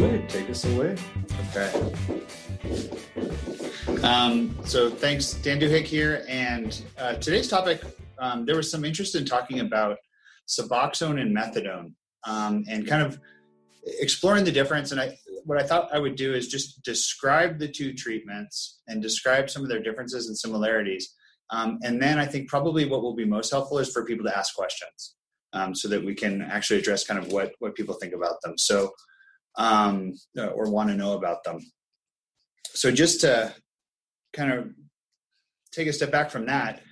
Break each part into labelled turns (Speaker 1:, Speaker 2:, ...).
Speaker 1: Take us away.
Speaker 2: Okay. Um, so thanks, Dan Duhigg here. And uh, today's topic, um, there was some interest in talking about Suboxone and methadone um, and kind of exploring the difference. And I, what I thought I would do is just describe the two treatments and describe some of their differences and similarities. Um, and then I think probably what will be most helpful is for people to ask questions um, so that we can actually address kind of what, what people think about them. So, um, or want to know about them. So just to kind of take a step back from that,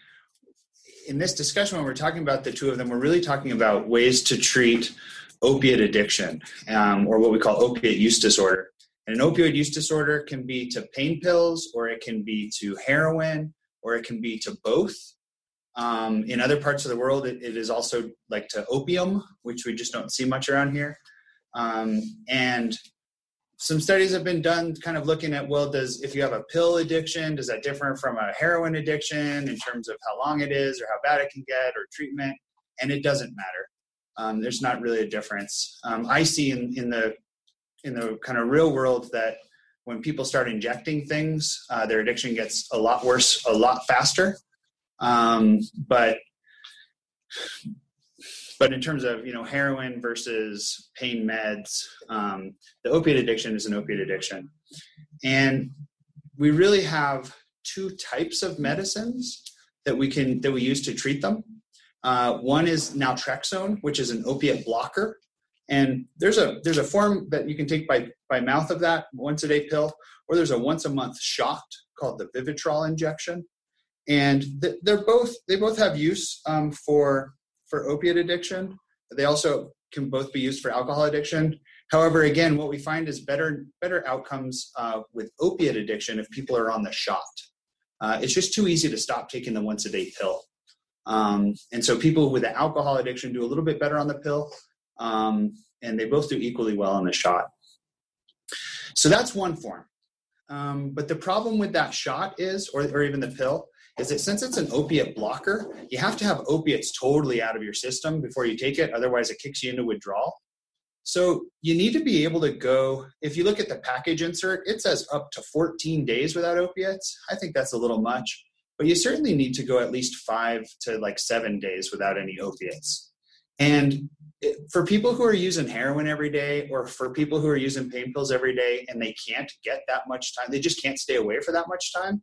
Speaker 2: in this discussion, when we're talking about the two of them, we're really talking about ways to treat opiate addiction, um, or what we call opiate use disorder. And an opioid use disorder can be to pain pills, or it can be to heroin, or it can be to both. Um, in other parts of the world, it, it is also like to opium, which we just don't see much around here. Um, and some studies have been done kind of looking at well does if you have a pill addiction does that differ from a heroin addiction in terms of how long it is or how bad it can get or treatment? And it doesn't matter. Um, there's not really a difference. Um, i see in, in the in the kind of real world that when people start injecting things uh, their addiction gets a lot worse a lot faster. Um, but but in terms of you know heroin versus pain meds, um, the opiate addiction is an opiate addiction, and we really have two types of medicines that we can that we use to treat them. Uh, one is naltrexone, which is an opiate blocker, and there's a there's a form that you can take by by mouth of that once a day pill, or there's a once a month shot called the Vivitrol injection, and they're both they both have use um, for for opiate addiction. They also can both be used for alcohol addiction. However, again, what we find is better better outcomes uh, with opiate addiction if people are on the shot. Uh, it's just too easy to stop taking the once a day pill. Um, and so people with alcohol addiction do a little bit better on the pill, um, and they both do equally well on the shot. So that's one form. Um, but the problem with that shot is, or, or even the pill, is that since it's an opiate blocker, you have to have opiates totally out of your system before you take it. Otherwise, it kicks you into withdrawal. So you need to be able to go. If you look at the package insert, it says up to 14 days without opiates. I think that's a little much, but you certainly need to go at least five to like seven days without any opiates. And for people who are using heroin every day or for people who are using pain pills every day and they can't get that much time, they just can't stay away for that much time,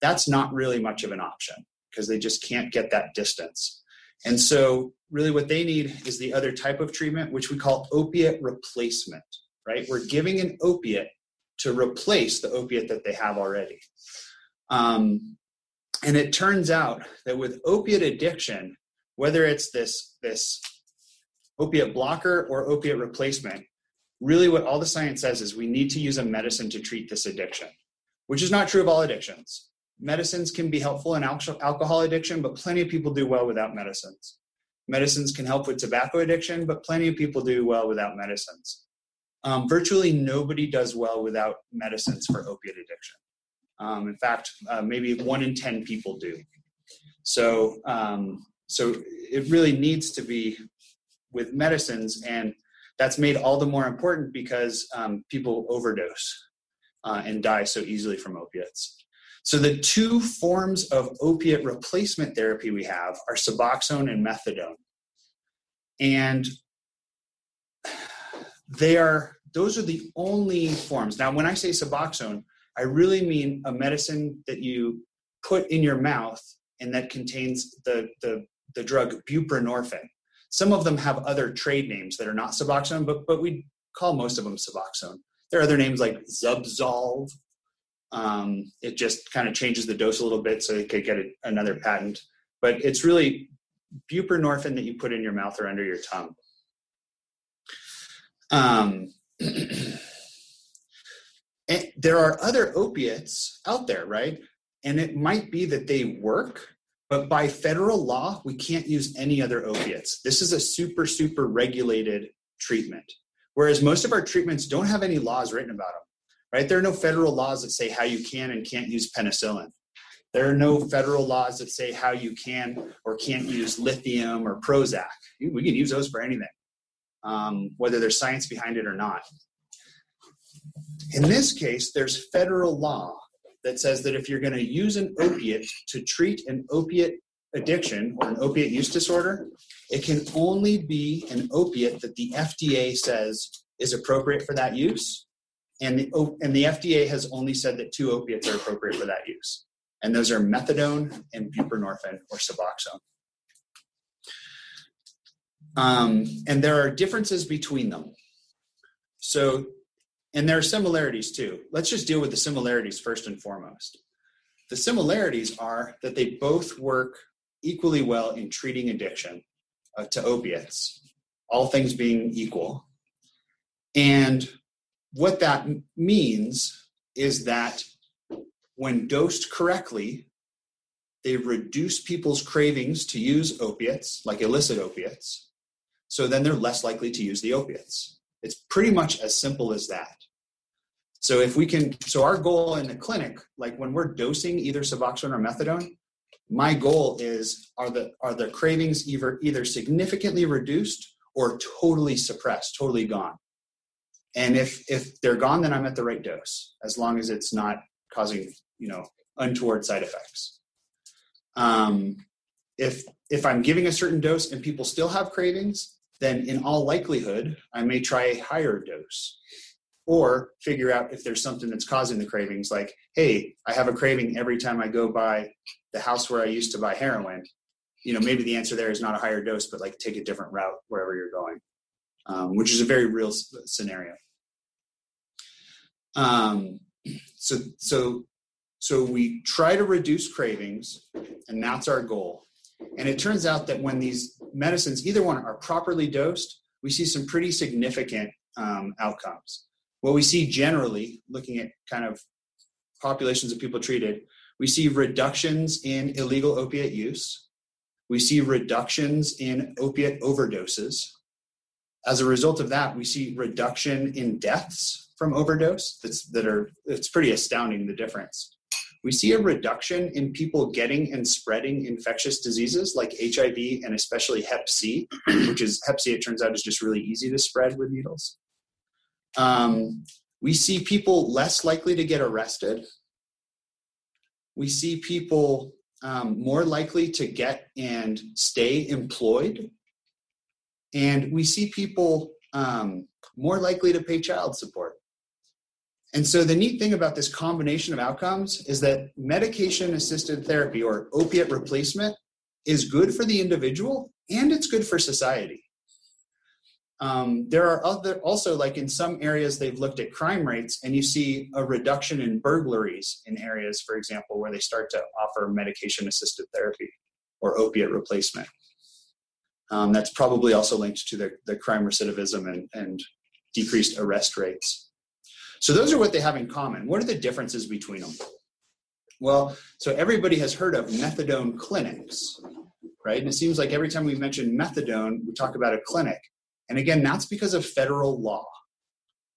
Speaker 2: that's not really much of an option because they just can't get that distance. And so, really, what they need is the other type of treatment, which we call opiate replacement, right? We're giving an opiate to replace the opiate that they have already. Um, and it turns out that with opiate addiction, whether it's this, this opiate blocker or opiate replacement, really what all the science says is we need to use a medicine to treat this addiction, which is not true of all addictions medicines can be helpful in alcohol addiction, but plenty of people do well without medicines. Medicines can help with tobacco addiction, but plenty of people do well without medicines. Um, virtually nobody does well without medicines for opiate addiction. Um, in fact, uh, maybe one in 10 people do. So, um, so it really needs to be with medicines, and that's made all the more important because um, people overdose uh, and die so easily from opiates. So the two forms of opiate replacement therapy we have are Suboxone and methadone. And they are those are the only forms. Now when I say Suboxone, I really mean a medicine that you put in your mouth and that contains the the, the drug buprenorphine. Some of them have other trade names that are not Suboxone, but but we call most of them Suboxone. There are other names like Zubsolv um, it just kind of changes the dose a little bit so it could get a, another patent. But it's really buprenorphine that you put in your mouth or under your tongue. Um, there are other opiates out there, right? And it might be that they work, but by federal law, we can't use any other opiates. This is a super, super regulated treatment. Whereas most of our treatments don't have any laws written about them right? There are no federal laws that say how you can and can't use penicillin. There are no federal laws that say how you can or can't use lithium or Prozac. We can use those for anything, um, whether there's science behind it or not. In this case, there's federal law that says that if you're going to use an opiate to treat an opiate addiction or an opiate use disorder, it can only be an opiate that the FDA says is appropriate for that use. And the, and the FDA has only said that two opiates are appropriate for that use. And those are methadone and buprenorphine or Suboxone. Um, and there are differences between them. So, and there are similarities too. Let's just deal with the similarities first and foremost. The similarities are that they both work equally well in treating addiction uh, to opiates, all things being equal. And what that means is that when dosed correctly, they reduce people's cravings to use opiates, like illicit opiates. So then they're less likely to use the opiates. It's pretty much as simple as that. So if we can, so our goal in the clinic, like when we're dosing either Suboxone or methadone, my goal is are the are the cravings either either significantly reduced or totally suppressed, totally gone. And if if they're gone, then I'm at the right dose, as long as it's not causing you know untoward side effects. Um, if if I'm giving a certain dose and people still have cravings, then in all likelihood I may try a higher dose, or figure out if there's something that's causing the cravings. Like, hey, I have a craving every time I go by the house where I used to buy heroin. You know, maybe the answer there is not a higher dose, but like take a different route wherever you're going, um, which is a very real scenario. Um, so so so we try to reduce cravings and that's our goal. And it turns out that when these medicines either one are properly dosed we see some pretty significant um, outcomes. What we see generally looking at kind of populations of people treated we see reductions in illegal opiate use. We see reductions in opiate overdoses as a result of that we see reduction in deaths from overdose. That's that are it's pretty astounding the difference. We see a reduction in people getting and spreading infectious diseases like hiv and especially hep c which is hep c it turns out is just really easy to spread with needles. Um, we see people less likely to get arrested. We see people um, more likely to get and stay employed and we see people um, more likely to pay child support and so the neat thing about this combination of outcomes is that medication assisted therapy or opiate replacement is good for the individual and it's good for society. Um, there are other also like in some areas they've looked at crime rates and you see a reduction in burglaries in areas for example where they start to offer medication assisted therapy or opiate replacement um, that's probably also linked to the, the crime recidivism and, and decreased arrest rates so those are what they have in common. What are the differences between them? Well, so everybody has heard of methadone clinics, right? And it seems like every time we mention methadone, we talk about a clinic. And again, that's because of federal law.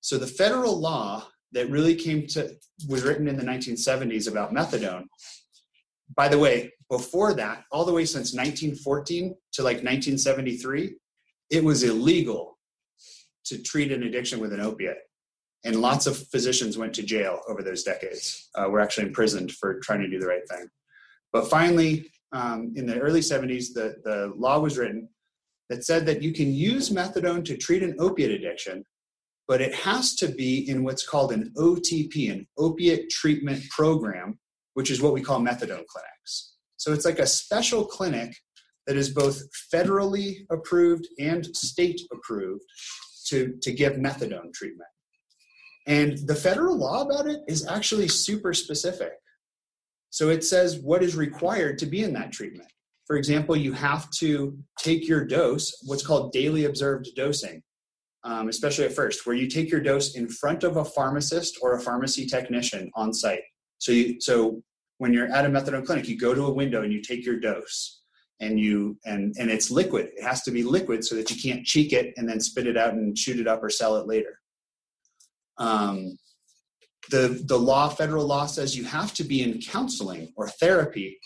Speaker 2: So the federal law that really came to was written in the 1970s about methadone. By the way, before that, all the way since 1914 to like 1973, it was illegal to treat an addiction with an opiate and lots of physicians went to jail over those decades. Uh, were actually imprisoned for trying to do the right thing. But finally, um, in the early 70s, the, the law was written that said that you can use methadone to treat an opiate addiction, but it has to be in what's called an OTP, an opiate treatment program, which is what we call methadone clinics. So it's like a special clinic that is both federally approved and state approved to, to give methadone treatment. And the federal law about it is actually super specific. So it says what is required to be in that treatment. For example, you have to take your dose, what's called daily observed dosing, um, especially at first, where you take your dose in front of a pharmacist or a pharmacy technician on site. So, you, so when you're at a methadone clinic, you go to a window and you take your dose, and you and and it's liquid. It has to be liquid so that you can't cheek it and then spit it out and shoot it up or sell it later. Um, the, the law, federal law says you have to be in counseling or therapy.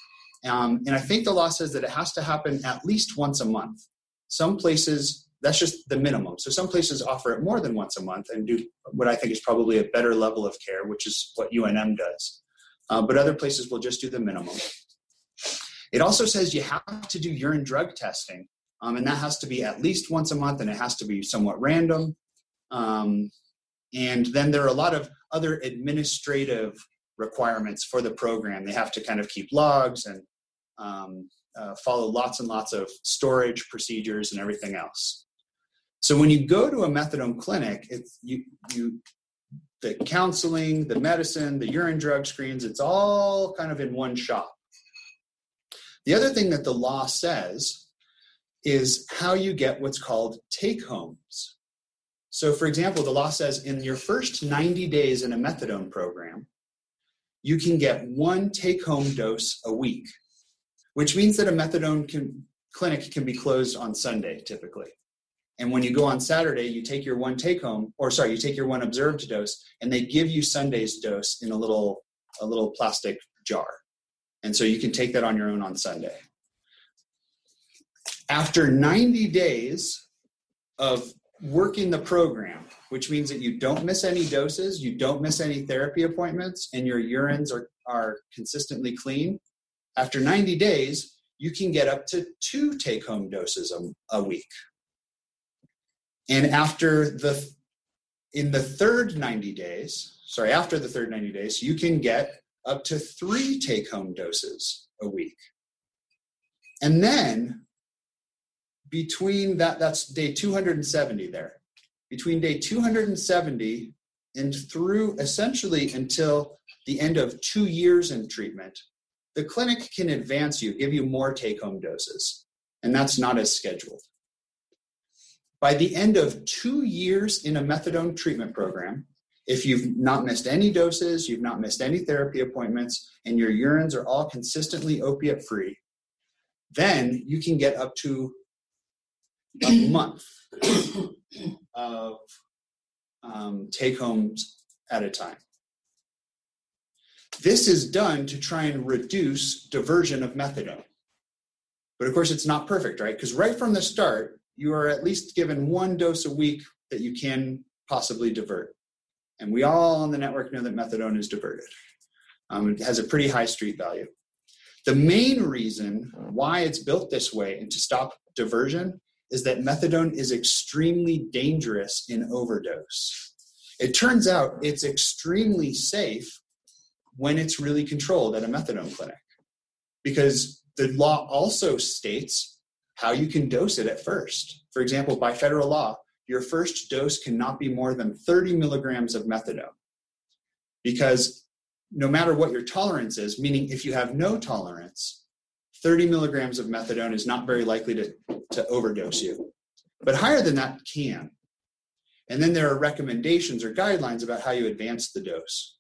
Speaker 2: Um, and I think the law says that it has to happen at least once a month. Some places that's just the minimum. So some places offer it more than once a month and do what I think is probably a better level of care, which is what UNM does. Uh, but other places will just do the minimum. It also says you have to do urine drug testing, um, and that has to be at least once a month, and it has to be somewhat random. Um, and then there are a lot of other administrative requirements for the program. They have to kind of keep logs and um, uh, follow lots and lots of storage procedures and everything else. So when you go to a methadone clinic, it's you you the counseling, the medicine, the urine drug screens, it's all kind of in one shop. The other thing that the law says is how you get what's called take homes. So, for example, the law says in your first 90 days in a methadone program, you can get one take home dose a week, which means that a methadone can, clinic can be closed on Sunday typically. And when you go on Saturday, you take your one take home, or sorry, you take your one observed dose, and they give you Sunday's dose in a little a little plastic jar. And so you can take that on your own on Sunday. After 90 days of working the program, which means that you don't miss any doses, you don't miss any therapy appointments, and your urines are, are consistently clean. After 90 days, you can get up to two take home doses a, a week. And after the, in the third 90 days, sorry, after the third 90 days, you can get up to three take home doses a week. And then between that, that's day 270 there. Between day 270 and through essentially until the end of two years in treatment, the clinic can advance you, give you more take home doses, and that's not as scheduled. By the end of two years in a methadone treatment program, if you've not missed any doses, you've not missed any therapy appointments, and your urines are all consistently opiate free, then you can get up to a month of um, take homes at a time. This is done to try and reduce diversion of methadone. But of course, it's not perfect, right? Because right from the start, you are at least given one dose a week that you can possibly divert. And we all on the network know that methadone is diverted. Um, it has a pretty high street value. The main reason why it's built this way and to stop diversion is that methadone is extremely dangerous in overdose. It turns out it's extremely safe when it's really controlled at a methadone clinic because the law also states how you can dose it at first. For example, by federal law, your first dose cannot be more than 30 milligrams of methadone because no matter what your tolerance is, meaning if you have no tolerance, 30 milligrams of methadone is not very likely to, to overdose you. But higher than that can. And then there are recommendations or guidelines about how you advance the dose.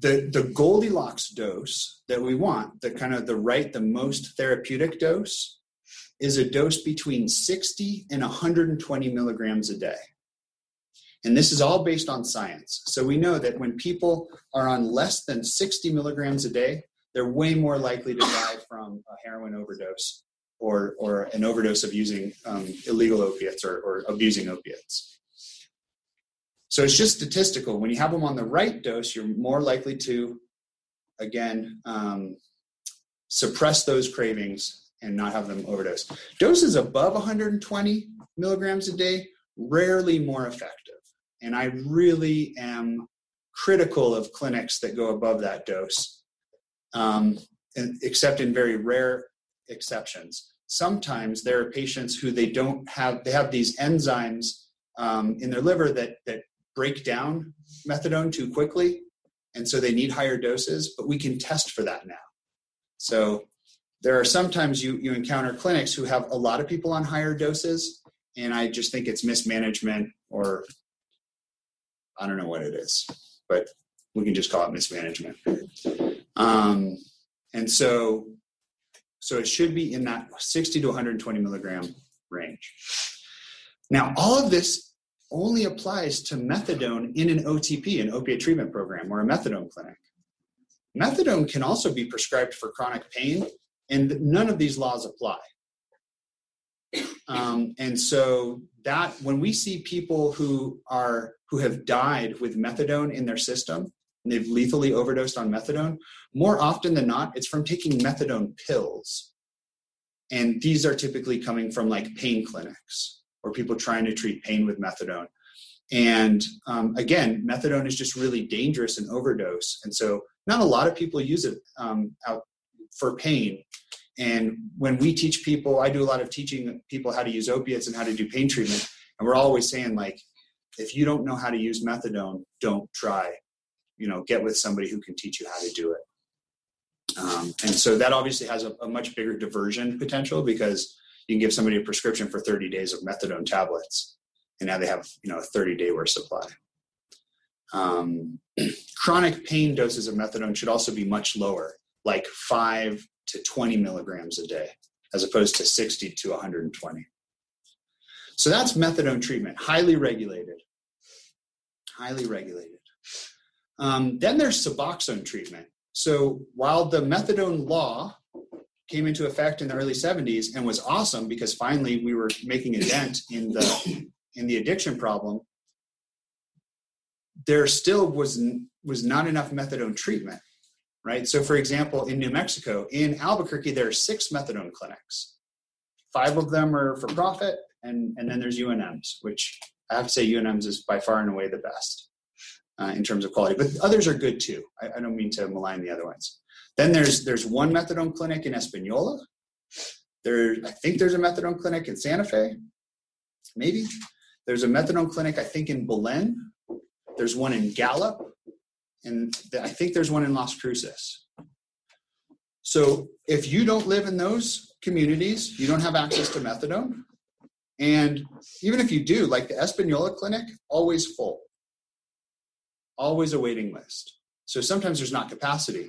Speaker 2: The, the Goldilocks dose that we want, the kind of the right, the most therapeutic dose, is a dose between 60 and 120 milligrams a day. And this is all based on science. So we know that when people are on less than 60 milligrams a day, they're way more likely to die from a heroin overdose or, or an overdose of using um, illegal opiates or, or abusing opiates. So it's just statistical. When you have them on the right dose, you're more likely to, again, um, suppress those cravings and not have them overdose. Doses above 120 milligrams a day, rarely more effective. And I really am critical of clinics that go above that dose um, except in very rare exceptions. Sometimes there are patients who they don't have, they have these enzymes um, in their liver that, that break down methadone too quickly, and so they need higher doses, but we can test for that now. So there are sometimes you, you encounter clinics who have a lot of people on higher doses, and I just think it's mismanagement or I don't know what it is, but we can just call it mismanagement. Um, and so, so it should be in that 60 to 120 milligram range. Now, all of this only applies to methadone in an OTP, an opiate treatment program, or a methadone clinic. Methadone can also be prescribed for chronic pain, and none of these laws apply. Um, and so that when we see people who are who have died with methadone in their system and they've lethally overdosed on methadone, more often than not, it's from taking methadone pills. And these are typically coming from like pain clinics or people trying to treat pain with methadone. And um, again, methadone is just really dangerous in overdose. And so not a lot of people use it um, out for pain. And when we teach people, I do a lot of teaching people how to use opiates and how to do pain treatment. And we're always saying, like, if you don't know how to use methadone, don't try. You know, get with somebody who can teach you how to do it. Um, and so that obviously has a, a much bigger diversion potential because you can give somebody a prescription for 30 days of methadone tablets and now they have you know a 30 day worth supply. Um, chronic pain doses of methadone should also be much lower like 5 to 20 milligrams a day as opposed to 60 to 120 so that's methadone treatment highly regulated highly regulated. Um, then there's suboxone treatment. So while the methadone law came into effect in the early 70s and was awesome because finally we were making a dent in the in the addiction problem, there still was was not enough methadone treatment, right? So, for example, in New Mexico, in Albuquerque, there are six methadone clinics. Five of them are for profit, and and then there's UNM's, which I have to say UNM's is by far and away the best uh, in terms of quality. But others are good too. I, I don't mean to malign the other ones. Then there's there's one methadone clinic in Espanola. There, I think there's a methadone clinic in Santa Fe, maybe. There's a methadone clinic, I think, in Belen. There's one in Gallup, and I think there's one in Las Cruces. So if you don't live in those communities, you don't have access to methadone. And even if you do, like the Espanola clinic, always full, always a waiting list. So sometimes there's not capacity.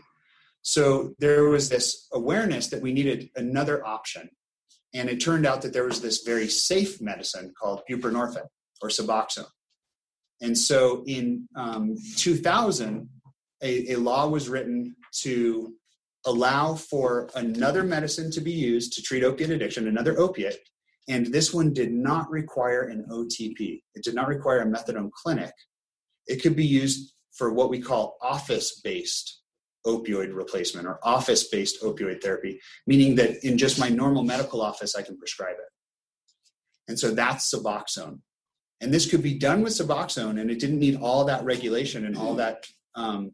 Speaker 2: So there was this awareness that we needed another option. And it turned out that there was this very safe medicine called buprenorphine or Suboxone. And so in um, 2000, a, a law was written to allow for another medicine to be used to treat opiate addiction, another opiate, and this one did not require an OTP. It did not require a methadone clinic. It could be used for what we call office based opioid replacement or office based opioid therapy, meaning that in just my normal medical office, I can prescribe it. And so that's Suboxone. And this could be done with Suboxone, and it didn't need all that regulation and all that um,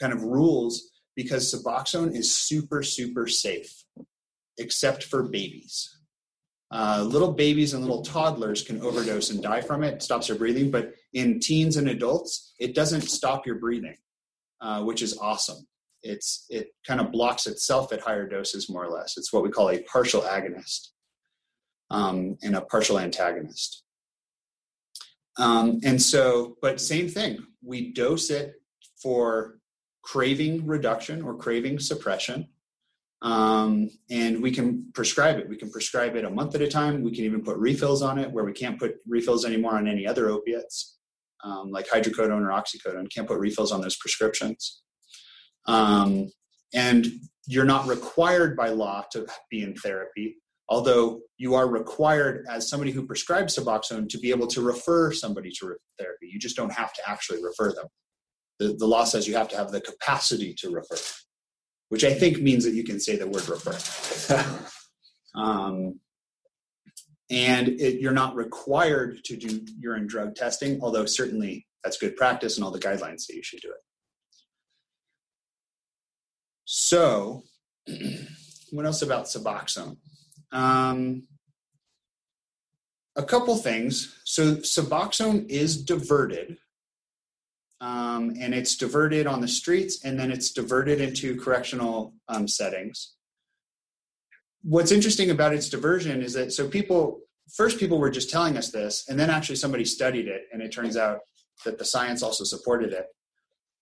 Speaker 2: kind of rules because Suboxone is super, super safe, except for babies. Uh, little babies and little toddlers can overdose and die from it, stops their breathing, but in teens and adults, it doesn't stop your breathing. Uh, which is awesome. It's it kind of blocks itself at higher doses, more or less. It's what we call a partial agonist um, and a partial antagonist. Um, and so, but same thing. We dose it for craving reduction or craving suppression. Um, and we can prescribe it. We can prescribe it a month at a time. We can even put refills on it where we can't put refills anymore on any other opiates um, like hydrocodone or oxycodone. Can't put refills on those prescriptions. Um, and you're not required by law to be in therapy, although you are required as somebody who prescribes Suboxone to be able to refer somebody to therapy. You just don't have to actually refer them. The, the law says you have to have the capacity to refer, which I think means that you can say the word refer. um, and it, you're not required to do urine drug testing, although certainly that's good practice and all the guidelines say you should do it. So, what else about Suboxone? Um, a couple things. So, Suboxone is diverted, um, and it's diverted on the streets, and then it's diverted into correctional um, settings what's interesting about its diversion is that so people first people were just telling us this and then actually somebody studied it and it turns out that the science also supported it.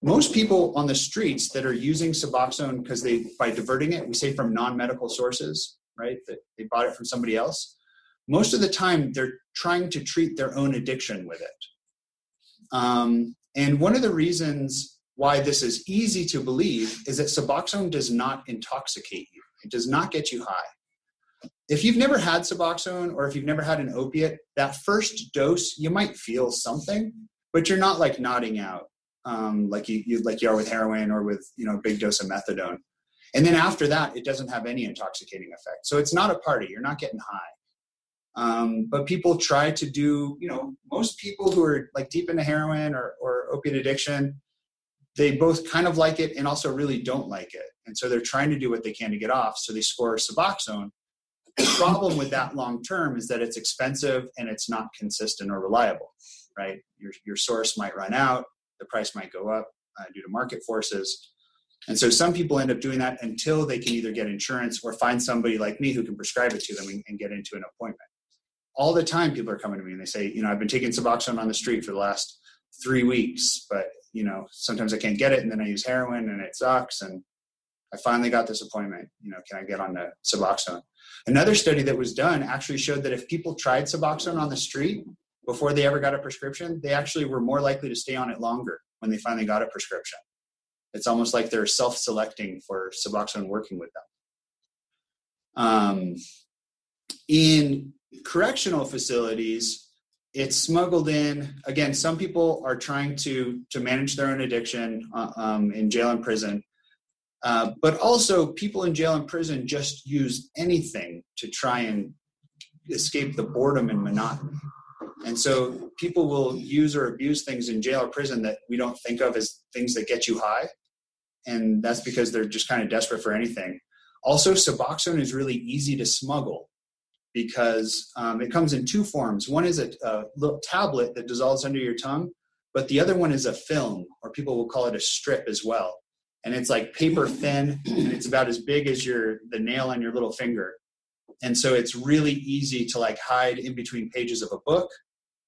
Speaker 2: Most people on the streets that are using suboxone because they by diverting it we say from non-medical sources right that they bought it from somebody else most of the time they're trying to treat their own addiction with it. Um, and one of the reasons why this is easy to believe is that suboxone does not intoxicate you it does not get you high. if you've never had Suboxone or if you've never had an opiate, that first dose you might feel something, but you're not like nodding out um, like you, you like you are with heroin or with you know a big dose of methadone. And then after that, it doesn't have any intoxicating effect. So it's not a party. You're not getting high. Um, but people try to do, you know, most people who are like deep into heroin or, or opiate addiction, they both kind of like it and also really don't like it. And so they're trying to do what they can to get off. So they score Suboxone. The problem with that long term is that it's expensive and it's not consistent or reliable, right? Your, your source might run out, the price might go up uh, due to market forces. And so some people end up doing that until they can either get insurance or find somebody like me who can prescribe it to them and, and get into an appointment. All the time, people are coming to me and they say, you know, I've been taking Suboxone on the street for the last three weeks, but you know, sometimes I can't get it, and then I use heroin and it sucks. And I finally got this appointment. You know, can I get on the Suboxone? Another study that was done actually showed that if people tried Suboxone on the street before they ever got a prescription, they actually were more likely to stay on it longer when they finally got a prescription. It's almost like they're self-selecting for Suboxone working with them. Um, in correctional facilities, it's smuggled in. Again, some people are trying to to manage their own addiction uh, um, in jail and prison, uh, but also people in jail and prison just use anything to try and escape the boredom and monotony. And so people will use or abuse things in jail or prison that we don't think of as things that get you high and that's because they're just kind of desperate for anything. Also, Suboxone is really easy to smuggle because um, it comes in two forms. One is a, a, little tablet that dissolves under your tongue, but the other one is a film, or people will call it a strip as well. And it's like paper thin, and it's about as big as your the nail on your little finger. And so it's really easy to like hide in between pages of a book.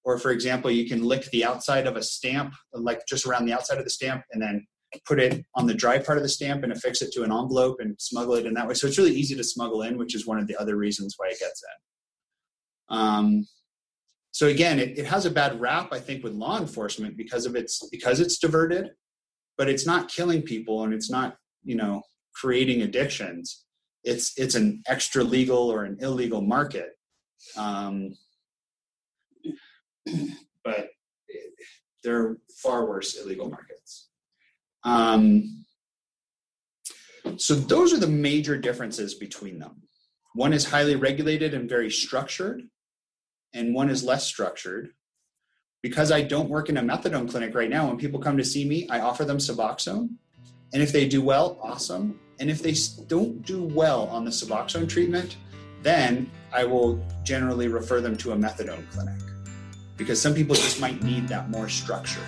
Speaker 2: Or for example, you can lick the outside of a stamp, like just around the outside of the stamp, and then put it on the dry part of the stamp and affix it to an envelope and smuggle it in that way. So it's really easy to smuggle in, which is one of the other reasons why it gets in. Um, so again, it, it has a bad rap, I think, with law enforcement because of its because it's diverted, but it's not killing people and it's not you know creating addictions. It's it's an extra legal or an illegal market. Um, but there are far worse illegal markets. Um, so those are the major differences between them. One is highly regulated and very structured, and one is less structured. Because I don't work in a methadone clinic right now, when people come to see me, I offer them Suboxone. And if they do well, awesome. And if they don't do well on the Suboxone treatment, then I will generally refer them to a methadone clinic because some people just might need that more structure.